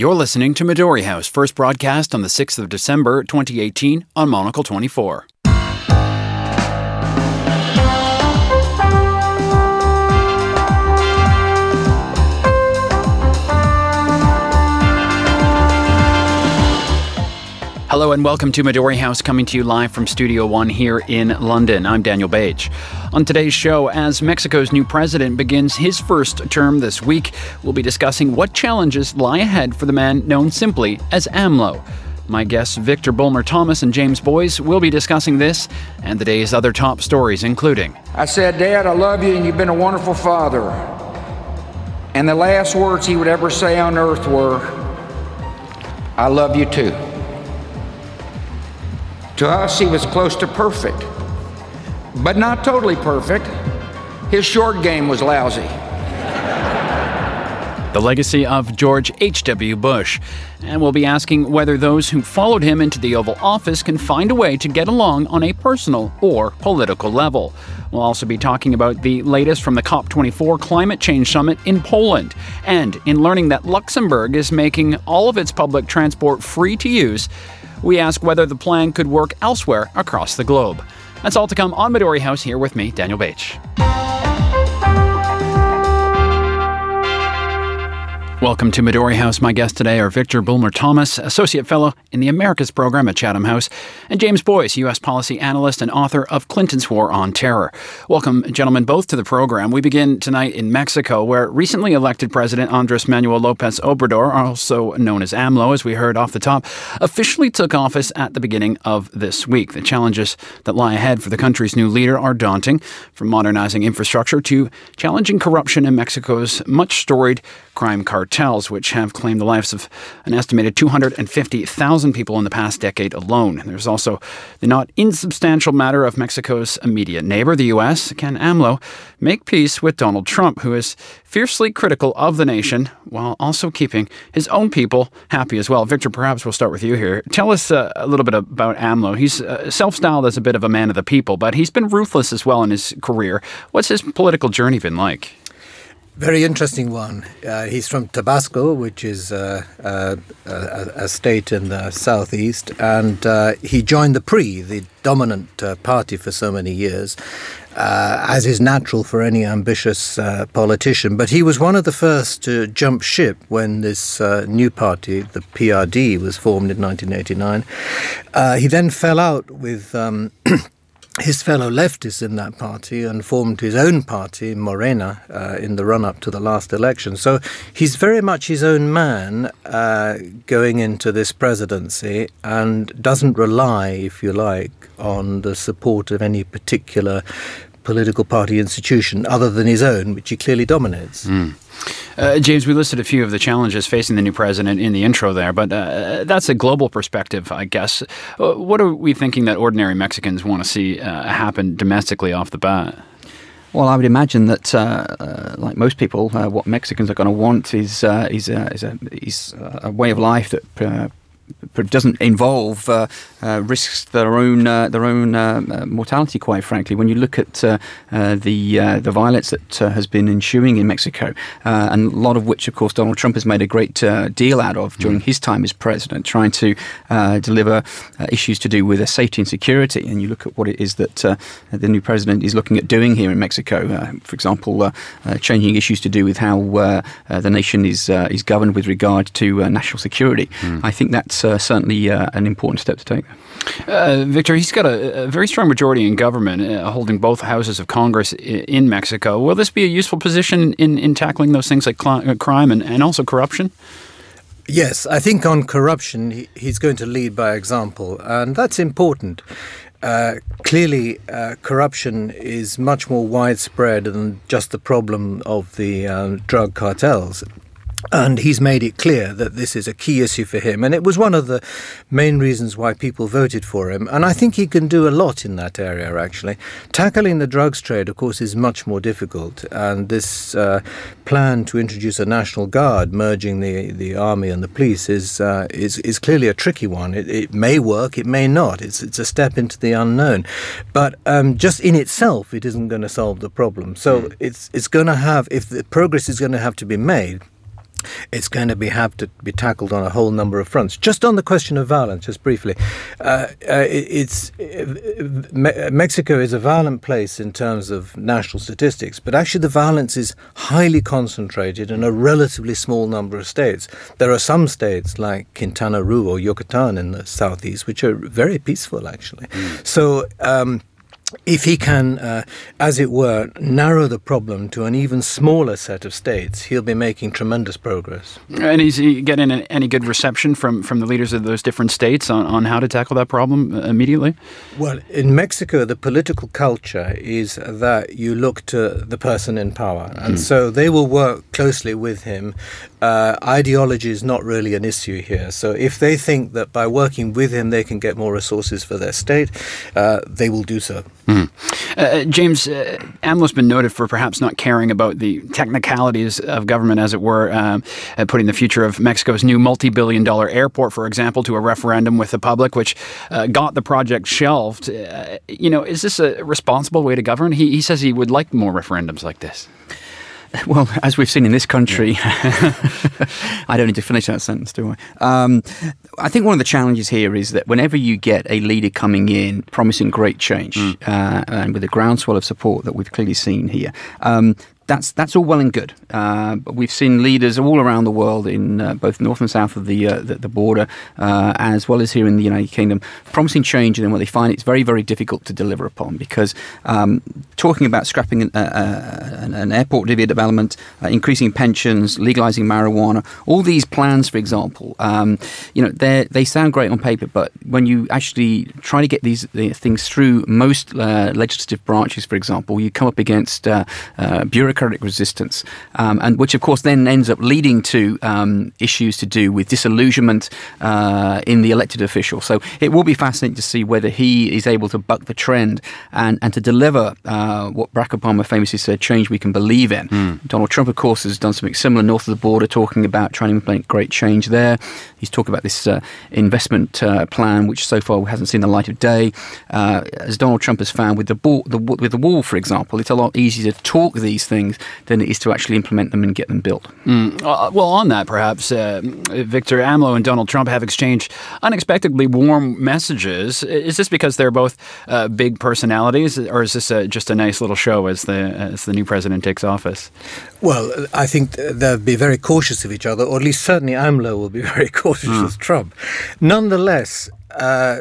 You're listening to Midori House, first broadcast on the 6th of December 2018 on Monocle 24. Hello and welcome to Midori House, coming to you live from Studio One here in London. I'm Daniel Bach. On today's show, as Mexico's new president begins his first term this week, we'll be discussing what challenges lie ahead for the man known simply as AMLO. My guests Victor Bulmer Thomas and James Boys will be discussing this and the day's other top stories, including I said, Dad, I love you and you've been a wonderful father. And the last words he would ever say on earth were, I love you too. To us, he was close to perfect, but not totally perfect. His short game was lousy. The legacy of George H.W. Bush. And we'll be asking whether those who followed him into the Oval Office can find a way to get along on a personal or political level. We'll also be talking about the latest from the COP24 Climate Change Summit in Poland. And in learning that Luxembourg is making all of its public transport free to use, we ask whether the plan could work elsewhere across the globe. That's all to come on Midori House here with me, Daniel Bach. Welcome to Midori House. My guests today are Victor Bulmer Thomas, Associate Fellow in the Americas Program at Chatham House, and James Boys, U.S. Policy Analyst and author of Clinton's War on Terror. Welcome, gentlemen, both to the program. We begin tonight in Mexico, where recently elected President Andres Manuel Lopez Obrador, also known as AMLO, as we heard off the top, officially took office at the beginning of this week. The challenges that lie ahead for the country's new leader are daunting, from modernizing infrastructure to challenging corruption in Mexico's much storied crime cartels, which have claimed the lives of an estimated 250,000 people in the past decade alone. There's also the not insubstantial matter of Mexico's immediate neighbor, the U.S. Can AMLO make peace with Donald Trump, who is fiercely critical of the nation while also keeping his own people happy as well? Victor, perhaps we'll start with you here. Tell us uh, a little bit about AMLO. He's uh, self styled as a bit of a man of the people, but he's been ruthless as well in his career. What's his political journey been like? Very interesting one. Uh, he's from Tabasco, which is uh, uh, a, a, state in the southeast, and uh, he joined the PRI, the dominant uh, party for so many years, uh, as is natural for any ambitious politician. But he was one of the first to jump ship when this new party, the PRD, was formed in 1989. he then fell out with. Um, his fellow leftists in that party and formed his own party, Morena, uh, in the run up to the last election. So he's very much his own man uh, going into this presidency and doesn't rely, if you like, on the support of any particular political party institution other than his own, which he clearly dominates. Mm. Uh, James, we listed a few of the challenges facing the new president in the intro there, but uh, that's a global perspective, I guess. Uh, what are we thinking that ordinary Mexicans want to see uh, happen domestically off the bat? Well, I would imagine that, uh, uh, like most people, uh, what Mexicans are going to want is is, is, a, is a way of life that doesn't involve uh, uh, risks their own uh, their own uh, uh, mortality. Quite frankly, when you look at uh, the the violence that has been ensuing in Mexico, and a lot of which, of course, Donald Trump has made a great deal out of during mm. his time as president, trying to deliver issues to do with safety and security. And you look at what it is that the new president is looking at doing here in Mexico. for example, changing issues to do with how the nation is is governed with regard to national security. Mm. I think that's uh, certainly uh, an important step to take. Uh, Victor, he's got a, a, very strong majority in government, uh, holding both houses of Congress in Mexico. Will this be a useful position in, in tackling those things like cl- uh, crime and, and also corruption? Yes, I think on corruption, he, he's going to lead by example, and that's important. Uh, clearly, uh, corruption is much more widespread than just the problem of the uh, drug cartels. And he's made it clear that this is a key issue for him. And it was one of the main reasons why people voted for him. And I think he can do a lot in that area, actually. Tackling the drugs trade, of course, is much more difficult. And this uh, plan to introduce a national guard, merging the, the army and the police, is, uh, is, is clearly a tricky one. It, it, may work, it may not. It's, it's a step into the unknown. But um, just in itself, it isn't going to solve the problem. So mm. it's, it's going to have, if the progress is going to have to be made, it's going to be have to be tackled on a whole number of fronts. Just on the question of violence, just briefly, uh, uh, it's uh, Me- Mexico is a violent place in terms of national statistics, but actually the violence is highly concentrated in a relatively small number of states. There are some states like Quintana Roo or Yucatan in the southeast which are very peaceful, actually. Mm. So. Um, if he can, uh, as it were, narrow the problem to an even smaller set of states, he'll be making tremendous progress. And is he getting any good reception from, from the leaders of those different states on, on how to tackle that problem uh, immediately? Well, in Mexico, the political culture is that you look to the person in power. And mm. so they will work closely with him. Uh, ideology is not really an issue here. So if they think that by working with him they can get more resources for their state, uh, they will do so. Mm. Uh, James, uh, AMLO's been noted for perhaps not caring about the technicalities of government, as it were, um, putting the future of Mexico's new multi billion dollar airport, for example, to a referendum with the public, which uh, got the project shelved. You know, is this a responsible way to govern? He, he says he would like more referendums like this. Well, as we've seen in this country, I don't need to finish that sentence, do I? Um, I think one of the challenges here is that whenever you get a leader coming in promising great change mm. uh, and with a groundswell of support that we've clearly seen here, um, that's that's all well and good. Uh, we've seen leaders all around the world, in uh, both north and south of the uh, the, the, border, uh, as well as here in the United Kingdom, promising change, and then what they find it's very very difficult to deliver upon because um, talking about scrapping an, uh, uh, an, airport development, increasing pensions, legalizing marijuana, all these plans, for example, um, you know they they sound great on paper, but when you actually try to get these things through most legislative branches, for example, you come up against bureaucracy bureaucratic resistance, um, and which of course then ends up leading to um, issues to do with disillusionment uh, in the elected official. So it will be fascinating to see whether he is able to buck the trend and, and to deliver uh, what Barack Obama famously said, change we can believe in. Mm. Donald Trump, of course, has done something similar north of the border, talking about trying to implement great change there. He's talking about this uh, investment uh, plan, which so far hasn't seen the light of day. Uh, as Donald Trump has found with the, ball, the, with the wall, for example, it's a lot easier to talk these things things than it is to actually implement them and get them built. Mm. Uh, well, on that, perhaps, uh, Victor AMLO and Donald Trump have exchanged unexpectedly warm messages. Is this because they're both uh, big personalities, or is this just a nice little show as the as the new president takes office? Well, I think they'll be very cautious of each other, or at least certainly AMLO will be very cautious mm. of Trump. Nonetheless, uh,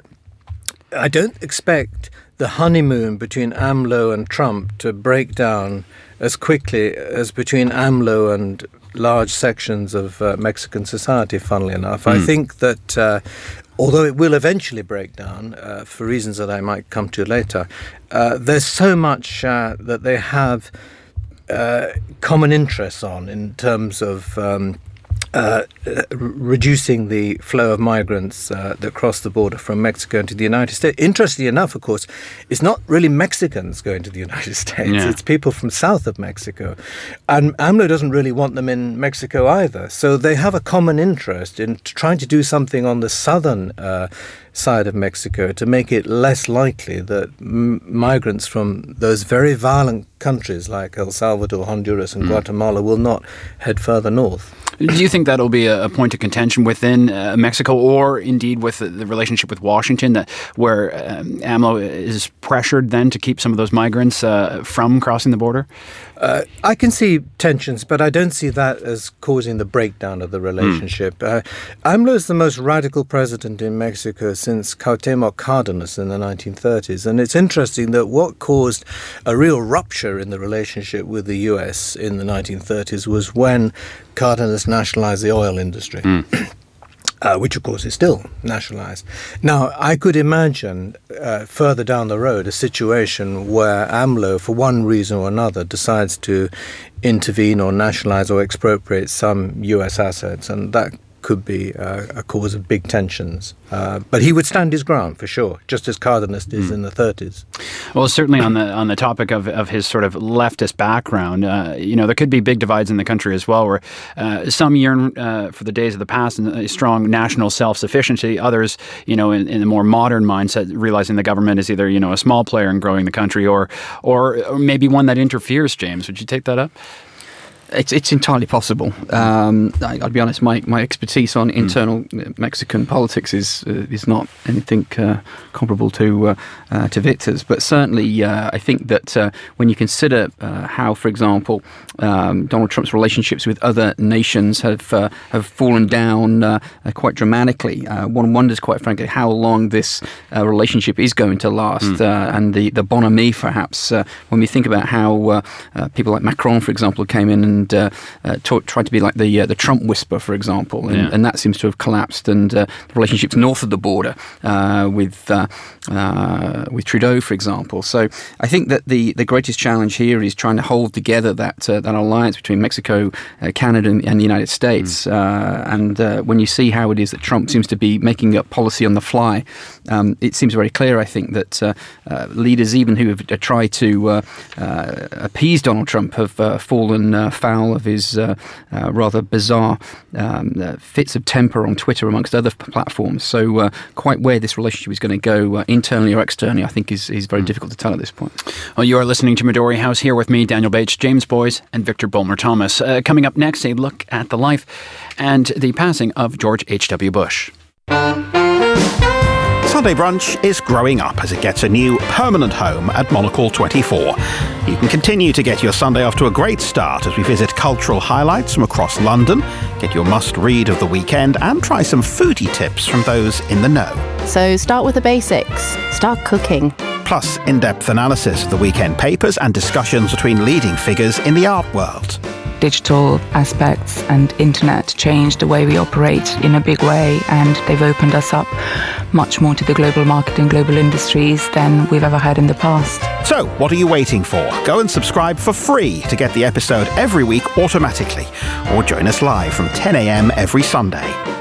I don't expect the honeymoon between AMLO and Trump to break down as quickly as between AMLO and large sections of uh, Mexican society, funnily enough. Mm. I hmm. think that uh, although it will eventually break down uh, for reasons that I might come to later, uh, there's so much uh, that they have uh, common interests on in terms of. Um, uh, reducing the flow of migrants uh, that cross the border from Mexico into the United States. Interestingly enough, of course, it's not really Mexicans going to the United States, yeah. it's people from south of Mexico. And AMLO doesn't really want them in Mexico either. So they have a common interest in trying to do something on the southern uh, side of Mexico to make it less likely that m- migrants from those very violent countries like El Salvador, Honduras, and mm. Guatemala will not head further north. Do you think that'll be a, a point of contention within uh, Mexico, or indeed with the, the, relationship with Washington, that where um, AMLO is pressured then to keep some of those migrants uh, from crossing the border? Uh, I can see tensions, but I don't see that as causing the breakdown of the relationship. Mm. Uh, AMLO is the most radical president in Mexico since Cuauhtemoc Cardenas in the 1930s. And it's interesting that what caused a real rupture in the relationship with the US in the 1930s was when Cardenas nationalized the oil industry. Mm. uh, which of course is still nationalized. Now, I could imagine uh, further down the road a situation where AMLO, for one reason or another, decides to intervene or nationalize or expropriate some US assets, and that could be uh, a cause of big tensions. Uh, but he would stand his ground for sure, just as Cardenas did mm. in the 30s. Well, certainly on the on the topic of, of his sort of leftist background, uh, you know, there could be big divides in the country as well, where uh, some yearn uh, for the days of the past and a strong national self sufficiency. Others, you know, in, in a more modern mindset, realizing the government is either you know a small player in growing the country or or, or maybe one that interferes. James, would you take that up? It's, it's entirely possible. Um, I, will be honest. My, my expertise on hmm. internal mm. Mexican politics is uh, is not anything uh, comparable to uh, uh to Victor's, but certainly uh, I think that uh, when you consider how, for example, um, Donald Trump's relationships with other nations have have fallen down quite dramatically, one wonders, quite frankly, how long this relationship is going to last, mm. and the the bonhomie, perhaps, when we think about how people like Macron, for example, came in and uh, uh, tried to be like the uh, the Trump whisper, for example, and, yeah. and, that seems to have collapsed. And the relationships north of the border with with Trudeau, for example. So I think that the, the greatest challenge here is trying to hold together that that alliance between Mexico, Canada, and, and, the United States. Mm. and when you see how it is that Trump seems to be making up policy on the fly, um, it seems very clear. I think that uh, uh, leaders, even who have tried to uh, appease Donald Trump, have fallen foul of his uh, uh, rather bizarre um, uh, fits of temper on Twitter, amongst other platforms. So, uh, quite where this relationship is going to go, uh, internally or externally, I think is, is very mm. difficult to tell at this point. Well, you are listening to Midori House here with me, Daniel Bates, James Boys, and Victor Bulmer Thomas. coming up next, a look at the life and the passing of George H.W. Bush. Sunday Brunch is growing up as it gets a new permanent home at Monocle 24. You can continue to get your Sunday off to a great start as we visit cultural highlights from across London, get your must read of the weekend, and try some foodie tips from those in the know. So start with the basics, start cooking. Plus, in depth analysis of the weekend papers and discussions between leading figures in the art world digital aspects and internet changed the way we operate in a big way and they've opened us up much more to the global market and global industries than we've ever had in the past. So, what are you waiting for? Go and subscribe for free to get the episode every week automatically or join us live from 10am every Sunday.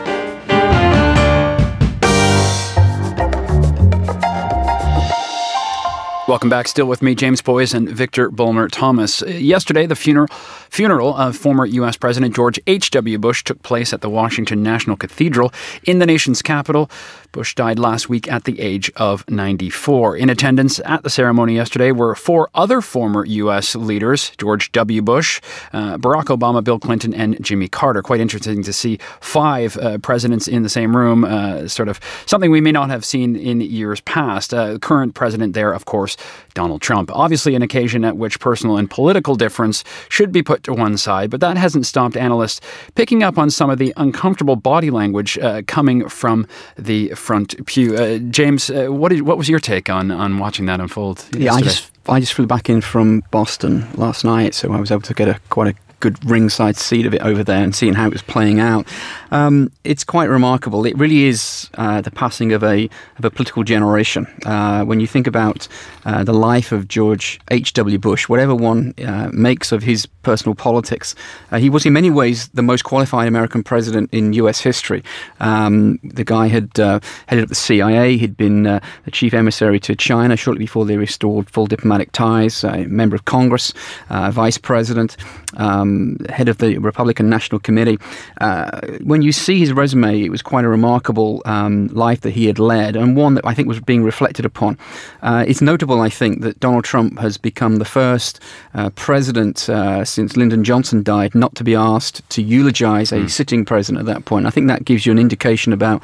Welcome back. Still with me, James Boys and Victor Bulmer Thomas. Yesterday, the funeral funeral of former U.S. President George H.W. Bush took place at the Washington National Cathedral in the nation's capital. Bush died last week at the age of 94. In attendance at the ceremony yesterday were four other former U.S. leaders George W. Bush, uh, Barack Obama, Bill Clinton, and Jimmy Carter. Quite interesting to see five uh, presidents in the same room, uh, sort of something we may not have seen in years past. Uh, current president there, of course, Donald Trump. Obviously, an occasion at which personal and political difference should be put to one side, but that hasn't stopped analysts picking up on some of the uncomfortable body language uh, coming from the front pew. Uh, James, uh, what, did, what was your take on, on watching that unfold? Yeah, I just I just flew back in from Boston last night, so I was able to get a quite a good ringside seat of it over there and seeing how it was playing out. Um, it's quite remarkable. It really is uh, the passing of a of a political generation. Uh, when you think about uh, the life of George H. W. Bush, whatever one uh, makes of his personal politics, uh, he was in many ways the most qualified American president in U.S. history. Um, the guy had uh, headed up the CIA. He'd been the chief emissary to China shortly before they restored full diplomatic ties. A member of Congress, vice president. Um, um, head of the Republican National Committee. Uh, when you see his resume, it was quite a remarkable um, life that he had led, and one that I think was being reflected upon. Uh, it's notable, I think, that Donald Trump has become the first uh, president uh, since Lyndon Johnson died not to be asked to eulogize a mm. sitting president at that point. I think that gives you an indication about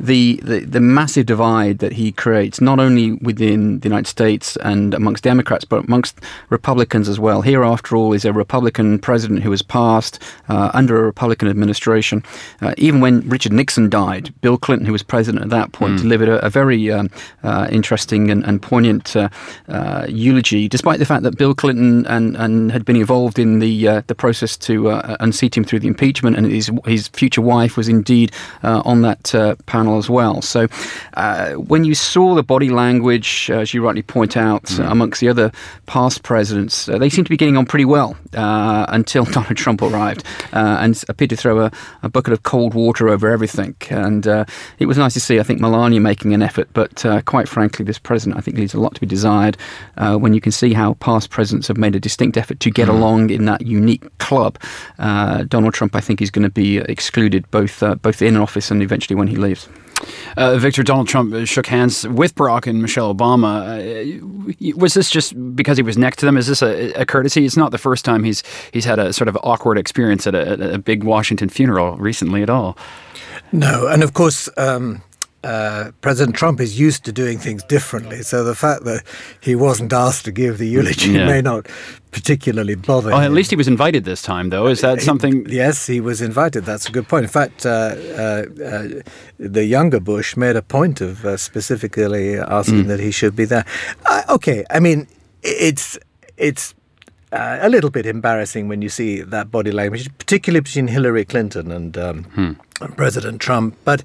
the, the, the massive divide that he creates, not only within the United States and amongst Democrats, but amongst Republicans as well. Here, after all, is a Republican president who was passed uh, under a Republican administration. Uh, even when Richard Nixon died, Bill Clinton, who was president at that point, mm. delivered a, a very um, uh, interesting and, and poignant uh, uh, eulogy, despite the fact that Bill Clinton and, and had been involved in the uh, the process to unseat him through the impeachment, and his his future wife was indeed on that as well. So uh, when you saw the body language, uh, as you rightly point out, mm. amongst the other past presidents, uh, they seem to be getting on pretty well uh, until Donald Trump arrived uh, and appeared to throw a, a, bucket of cold water over everything. And uh, it was nice to see, I think, Melania making an effort. But quite frankly, this president, I think, leaves a lot to be desired when you can see how past presidents have made a distinct effort to get mm. along in that unique club. Donald Trump, I think, is going to be excluded both both in office and eventually when he leaves. Uh, Victor Donald Trump shook hands with Barack and Michelle Obama. Uh, was this just because he was next to them? Is this a, a, courtesy? It's not the first time he's he's had a sort of awkward experience at a, a big Washington funeral recently at all. No, and of course. Um, uh, President Trump is used to doing things differently, so the fact that he wasn't asked to give the eulogy yeah. may not particularly bother. Oh, at least he was invited this time, though. Is that something? He, yes, he was invited. That's a good point. In fact, uh, uh, uh the younger Bush made a point of uh, specifically asking mm. that he should be there. Uh, okay, I mean, it's it's uh, a little bit embarrassing when you see that body language, particularly between Hillary Clinton and, um, hmm. and President Trump. But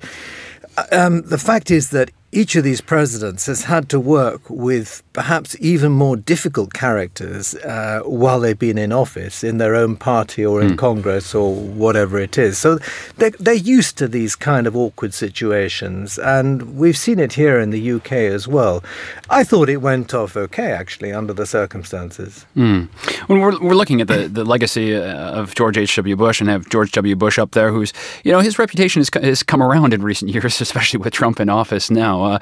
um, the fact is that each of these presidents has had to work with perhaps even more difficult characters uh, while they've been in office in their own party or in mm. Congress or whatever it is. So they're, they're used to these kind of awkward situations, and we've seen it here in the UK as well. I thought it went off okay, actually, under the circumstances. Mm. When we're, we're looking at the, the legacy uh, of George H.W. Bush and have George W. Bush up there, who's, you know, his reputation has, has come around in recent years, especially with Trump in office now. Uh,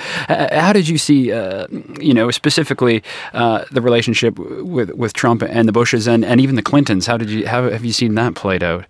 how did you see, uh, you know, specifically uh, the relationship with with Trump and the Bushes and, and even the Clintons? How did you how have you seen that played out?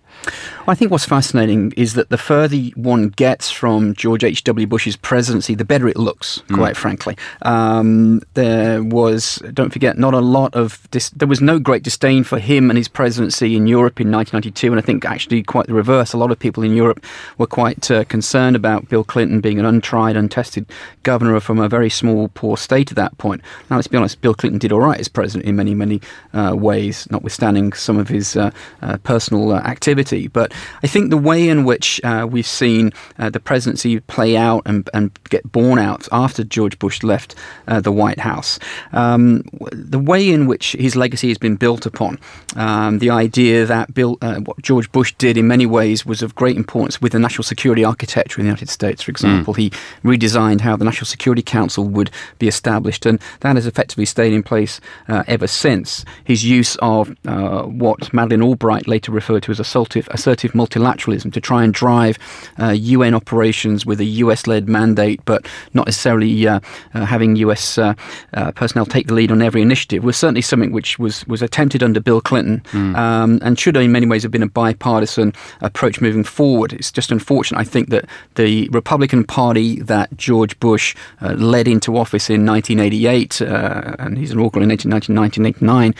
I think what's fascinating is that the further one gets from George H.W. Bush's presidency, the better it looks, mm. quite frankly. Um, there was, don't forget, not a lot of, dis- there was no great disdain for him and his presidency in Europe in 1992, and I think actually quite the reverse. A lot of people in Europe were quite uh, concerned about Bill Clinton being an untried, untested governor from a very small, poor state at that point. Now, let's be honest, Bill Clinton did all right as president in many, many uh, ways, notwithstanding some of his uh, uh personal uh, activity. But I think the way in which uh, we've seen uh, the presidency play out and, and get borne out after George Bush left uh, the White House, um, the way in which his legacy has been built upon, um, the idea that Bill, uh, what George Bush did in many ways was of great importance with the national security architecture in the United States, for example. Mm. He redesigned how the National Security Council would be established, and that has effectively stayed in place uh, ever since. His use of uh, what Madeleine Albright later referred to as assaultive, assertive assertive multilateralism to try and drive uh, UN operations with a US led mandate, but not necessarily uh, uh, having US uh, uh, personnel take the lead on every initiative, was certainly something which was, was attempted under Bill Clinton mm. um, and should in many ways have been a bipartisan approach moving forward. It's just unfortunate, I think, that the Republican Party that George Bush uh, led into office in 1988, and he's an inaugural in 1989,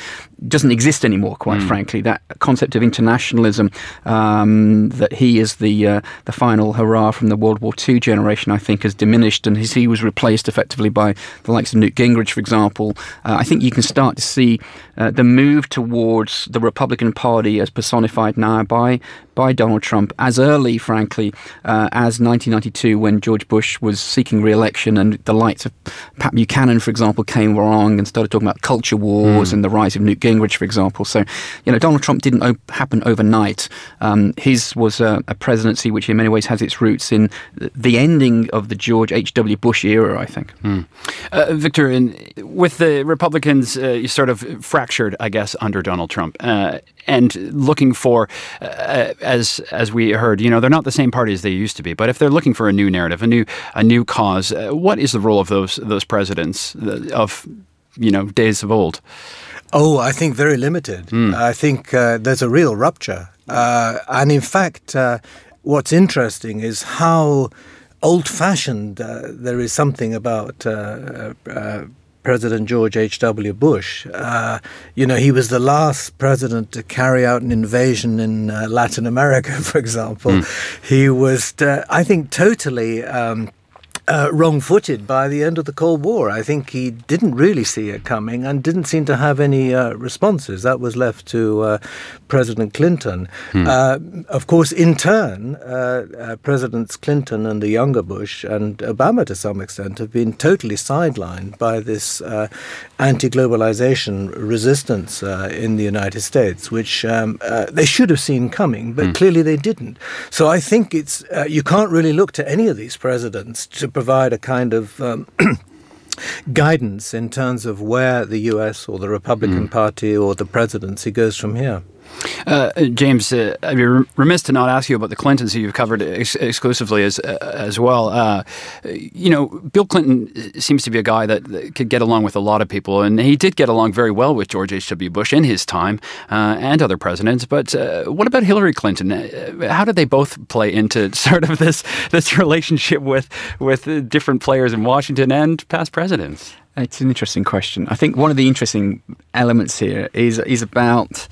doesn't exist anymore, quite mm. frankly. That concept of internationalism, um, that he is the uh, the final hurrah from the World War II generation, I think, has diminished, and he was replaced effectively by the likes of Newt Gingrich, for example. Uh, I think you can start to see uh, the move towards the Republican Party as personified now by by Donald Trump as early, frankly, uh, as 1992 when George Bush was seeking re-election and the likes of Pat Buchanan, for example, came along and started talking about culture wars mm. and the rise of Newt Gingrich, for example. So, you know, Donald Trump didn't op- happen overnight. Um, his was a, a, presidency which, in many ways, has its roots in the ending of the George H.W. Bush era, I think. Mm. Uh, Victor, in, with the Republicans uh, sort of fractured, I guess, under Donald Trump, uh, and looking for, uh, as as we heard, you know, they're not the same party as they used to be. But if they're looking for a new narrative, a new a new cause, uh, what is the role of those those presidents uh, of you know days of old? Oh, I think very limited. Mm. I think uh, there's a real rupture, uh, and in fact, uh, what's interesting is how old-fashioned there is something about President George H.W. Bush. Uh, you know, he was the last president to carry out an invasion in uh, Latin America, for example. Mm. He was, uh, I think, totally. Um, uh, wrong footed by the end of the Cold War. I think he didn't really see it coming and didn't seem to have any uh, responses. That was left to uh, President Clinton. Hmm. Uh, of course, in turn, uh, uh, Presidents Clinton and the younger Bush and Obama to some extent have been totally sidelined by this anti globalization resistance in the United States, which um, they should have seen coming, but hmm. clearly they didn't. So I think it's you can't really look to any of these presidents to provide a kind of um, guidance in terms of where the US or the Republican mm. Party or the presidency goes from here. Uh, James, uh, I'd be remiss to not ask you about the Clintons, who you've covered ex- exclusively as uh, as well. Uh, you know, Bill Clinton seems to be a guy that, that, could get along with a lot of people, and he did get along very well with George H.W. Bush in his time uh, and other presidents. But uh, what about Hillary Clinton? how did they both play into sort of this this relationship with with different players in Washington and past presidents? It's an interesting question. I think one of the interesting elements here is is about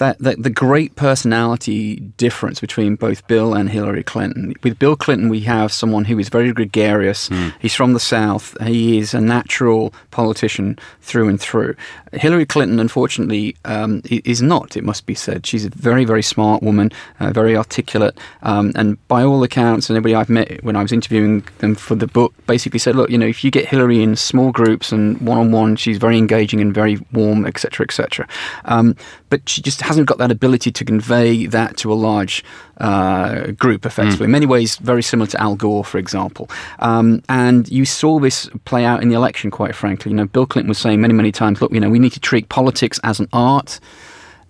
that, that the great personality difference between both Bill and Hillary Clinton. With Bill Clinton, we have someone who is very gregarious. Mm. He's from the South. He is a natural politician through and through. Hillary Clinton, unfortunately, um, is not. It must be said. She's a very, very smart woman, uh, very articulate, um, and by all accounts, and everybody I've met when I was interviewing them for the book, basically said, look, you know, if you get Hillary in small groups and one on one, she's very engaging and very warm, etc., etc. Um, but she just hasn't got that ability to convey that to a large uh, group, effectively. Mm. In many ways, very similar to Al Gore, for example. Um, and you saw this play out in the election, quite frankly. You know, Bill Clinton was saying many, many times, look, you know, we need to treat politics as an art.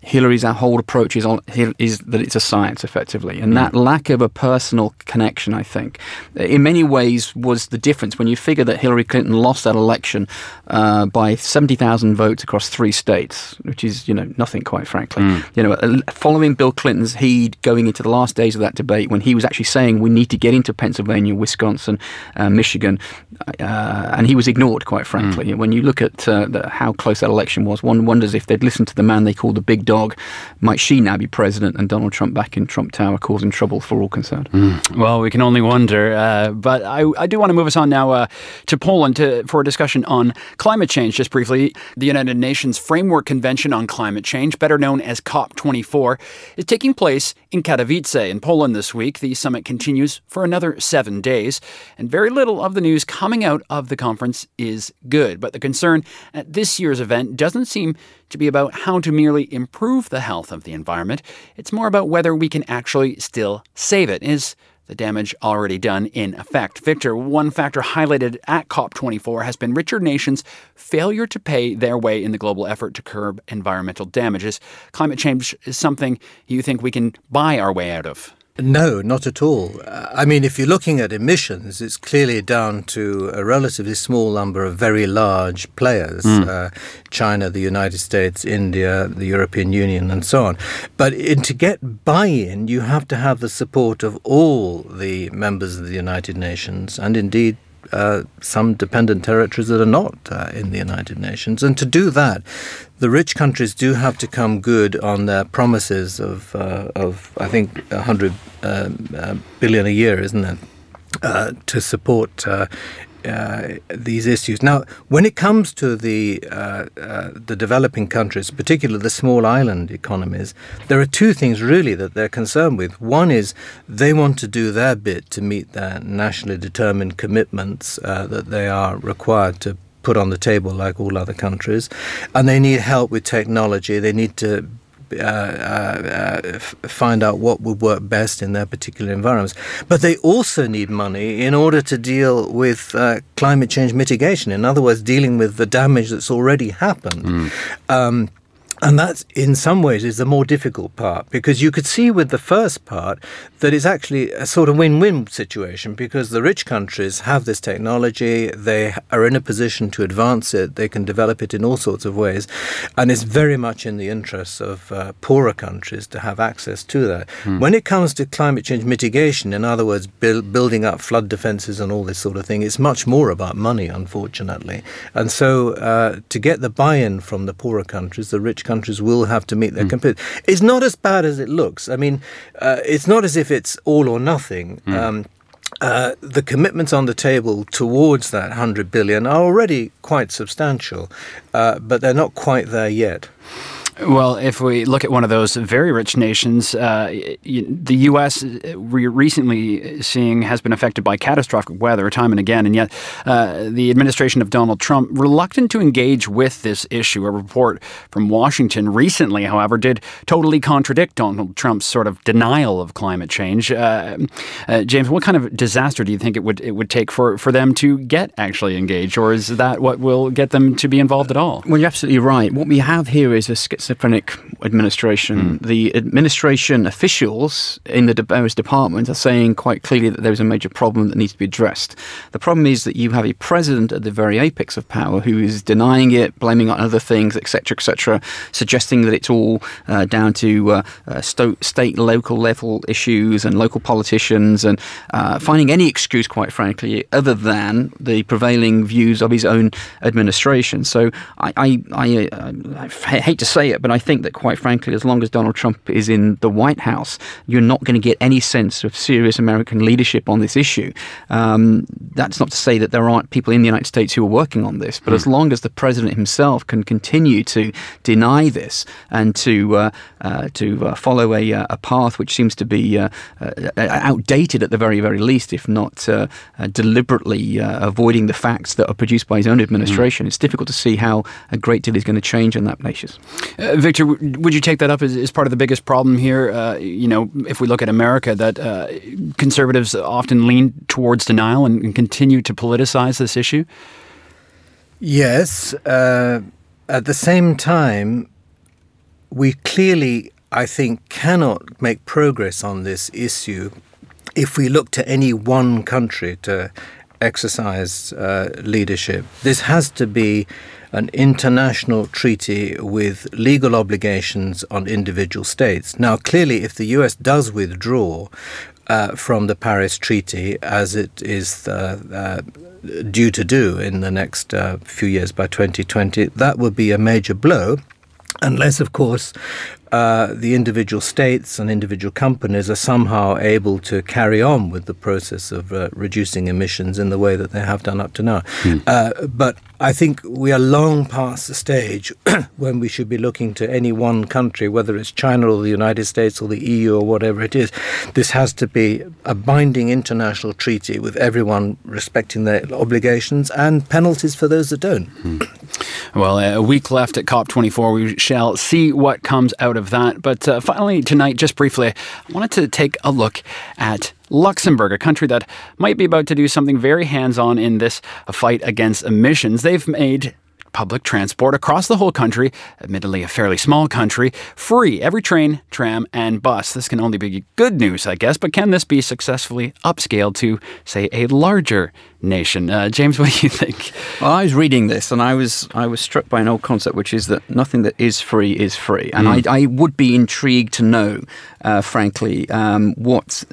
Hillary's whole approach is, on, is that it's a science, effectively. And mm. that lack of a personal connection, I think, in many ways was the difference when you figure that Hillary Clinton lost that election uh, by 70,000 votes across three states, which is, you know, nothing, quite frankly. Mm. You know, uh, following Bill Clinton's heed going into the last days of that debate when he was actually saying we need to get into Pennsylvania, Wisconsin, uh, Michigan, uh, and he was ignored, quite frankly. Mm. When you look at uh, the, how close that election was, one wonders if they'd listened to the man they called the big dog. Might she now be president and Donald Trump back in Trump Tower causing trouble for all concerned? Mm. Well, we can only wonder. Uh, but I, I, do want to move us on now uh, to Poland to, for a discussion on climate change. Just briefly, the United Nations Framework Convention on Climate Change, better known as COP24, is taking place in Katowice in Poland this week. The summit continues for another seven days, and very little of the news coming out of the conference is good. But the concern at this year's event doesn't seem to be about how to merely improve the health of the environment. It's more about whether we can actually still save it. Is the damage already done in effect. Victor, one factor highlighted at COP24 has been richer nations' failure to pay their way in the global effort to curb environmental damages. Climate change is something you think we can buy our way out of. No, not at all. I mean, if you're looking at emissions, it's clearly down to a relatively small number of very large players mm. uh, China, the United States, India, the European Union, and so on. But in, to get buy in, you have to have the support of all the members of the United Nations and indeed uh, some dependent territories that are not uh, in the United Nations. And to do that, the rich countries do have to come good on their promises of, uh, of I think, 100 um, uh, billion a year, isn't it? Uh, to support uh, these issues. Now, when it comes to the uh, uh, the developing countries, particularly the small island economies, there are two things really that they're concerned with. One is they want to do their bit to meet their nationally determined commitments uh, that they are required to put on the table like all other countries and they need help with technology they need to uh, uh, find out what would work best in their particular environments. But they also need money in order to deal with uh, climate change mitigation. In other words, dealing with the damage that's already happened. Mm. Um, and that, in some ways, is the more difficult part because you could see with the first part that it's actually a sort of win win situation because the rich countries have this technology, they are in a position to advance it, they can develop it in all sorts of ways, and it's very much in the interests of uh, poorer countries to have access to that. Mm. When it comes to climate change mitigation, in other words, build, building up flood defenses and all this sort of thing, it's much more about money, unfortunately. And so, uh, to get the buy in from the poorer countries, the rich countries will have to meet their mm. commitments. It's not as bad as it looks. I mean, uh, it's not as if it's all or nothing. Mm. Um, uh, the commitments on the table towards that 100 billion are already quite substantial, uh, but they're not quite there yet. Well, if we look at one of those very rich nations, uh, the U.S. uh, recently seeing has been affected by catastrophic weather time and again, and yet uh, the administration of Donald Trump reluctant to engage with this issue. A report from Washington recently, however, did totally contradict Donald Trump's sort of denial of climate change. Uh, uh, James, what kind of disaster do you think it would it would take for, for them to get actually engaged, or is that what will get them to be involved at all? Well, you're absolutely right. What we have here is a schizophrenic administration. Mm. The administration officials in the various departments are saying quite clearly that there is a major problem that needs to be addressed. The problem is that you have a president at the very apex of power who is denying it, blaming on other things, etc., etc., suggesting that it's all uh, down to uh, uh, state, local level issues and local politicians, and uh, finding any excuse, quite frankly, other than the prevailing views of his own administration. So I, I, I, uh, I hate to say it, but I think that quite frankly, as long as Donald Trump is in the White House, you're not going to get any sense of serious American leadership on this issue. Um, that's not to say that there aren't people in the United States who are working on this, but mm. as long as the president himself can continue to deny this and to uh, uh, to uh, follow a, uh, a path which seems to be uh, uh, outdated at the very very least, if not deliberately avoiding the facts that are produced by his own administration, mm. it's difficult to see how a great deal is going to change on that basis. Victor, would you take that up as, as part of the biggest problem here? you know, if we look at America, that conservatives often lean towards denial and, and continue to politicize this issue? Yes. Uh, at the same time, we clearly, I think, cannot make progress on this issue if we look to any one country to exercise uh, leadership. This has to be an international treaty with legal obligations on individual states. Now, clearly, if the US does withdraw uh, from the Paris Treaty, as it is uh, uh due to do in the next uh, few years by 2020, that would be a major blow. Unless, of course, uh, the individual states and individual companies are somehow able to carry on with the process of uh, reducing emissions in the way that they have done up to now. Mm. Uh, but I think we are long past the stage when we should be looking to any one country, whether it's China or the United States or the EU or whatever it is. This has to be a binding international treaty with everyone respecting their obligations and penalties for those that don't. Hmm. Well, a week left at COP24. We shall see what comes out of that. But uh, finally, tonight, just briefly, I wanted to take a look at Luxembourg, a country that might be about to do something very hands on in this fight against emissions. They've made public transport across the whole country, admittedly a fairly small country, free every train, tram, and bus. This can only be good news, I guess, but can this be successfully upscaled to, say, a larger nation. Uh, James, what do you think? Well, I was reading this and I was I was struck by an old concept, which is that nothing that is free is free. And mm. I, I, would be intrigued to know, uh, frankly, um, what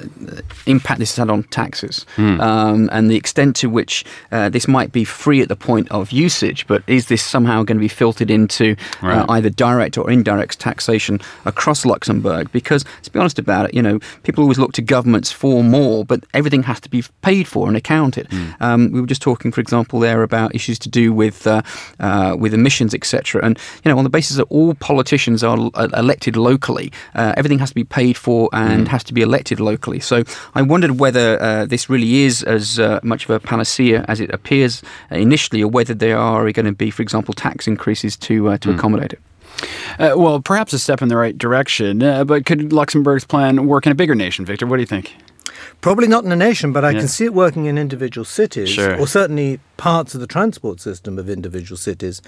impact this has had on taxes mm. um, and the extent to which uh, this might be free at the point of usage, but is this somehow going to be filtered into uh, either direct or indirect taxation across Luxembourg? Because to be honest about it, you know, people always look to governments for more, but everything has to be paid for and accounted. Mm. Um, we were just talking, for example, there about issues to do with uh, uh, with emissions, etc. And you know, on the basis that all politicians are elected locally, uh, everything has to be paid for and mm. has to be elected locally. So I wondered whether uh, this really is as uh, much of a panacea as it appears initially, or whether there are going to be, for example, tax increases to to mm. accommodate it. Uh, well, perhaps a step in the right direction, uh, but could Luxembourg's plan work in a bigger nation, Victor? What do you think? Probably not in a nation, but I yeah. can see it working in individual cities, sure. or certainly parts of the transport system of individual cities.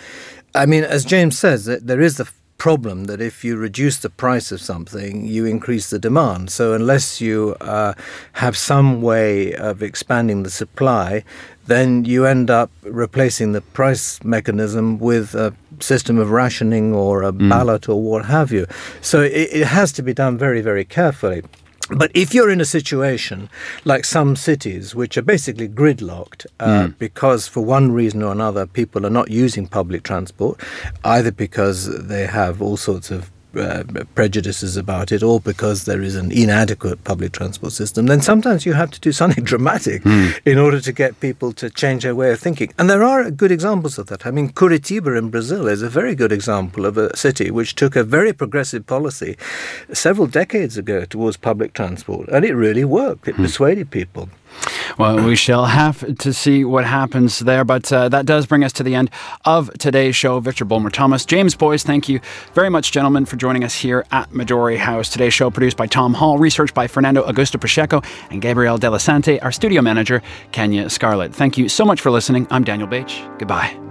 I mean, as James says, there is the problem that if you reduce the price of something, you increase the demand. So unless you uh, have some way of expanding the supply, then you end up replacing the price mechanism with a system of rationing or a mm. ballot or what have you. So it, it has to be done very, very carefully. But if you're in a situation like some cities, which are basically gridlocked uh, mm. because for one reason or another people are not using public transport, either because they have all sorts of uh, prejudices about it or because there is an inadequate public transport system, then sometimes you have to do something dramatic mm. in order to get people to change their way of thinking. And there are good examples of that. I mean, Curitiba in Brazil is a very good example of a city which took a very progressive policy several decades ago towards public transport, and it really worked. It mm. persuaded people. Well, we shall have to see what happens there. But uh, that does bring us to the end of today's show. Victor Bulmer Thomas, James Boys, thank you very much, gentlemen, for joining us here at Midori House. Today's show produced by Tom Hall, research by Fernando Augusto Pacheco and Gabriel Delasante, our studio manager, Kenya Scarlett. Thank you so much for listening. I'm Daniel Bach. Goodbye.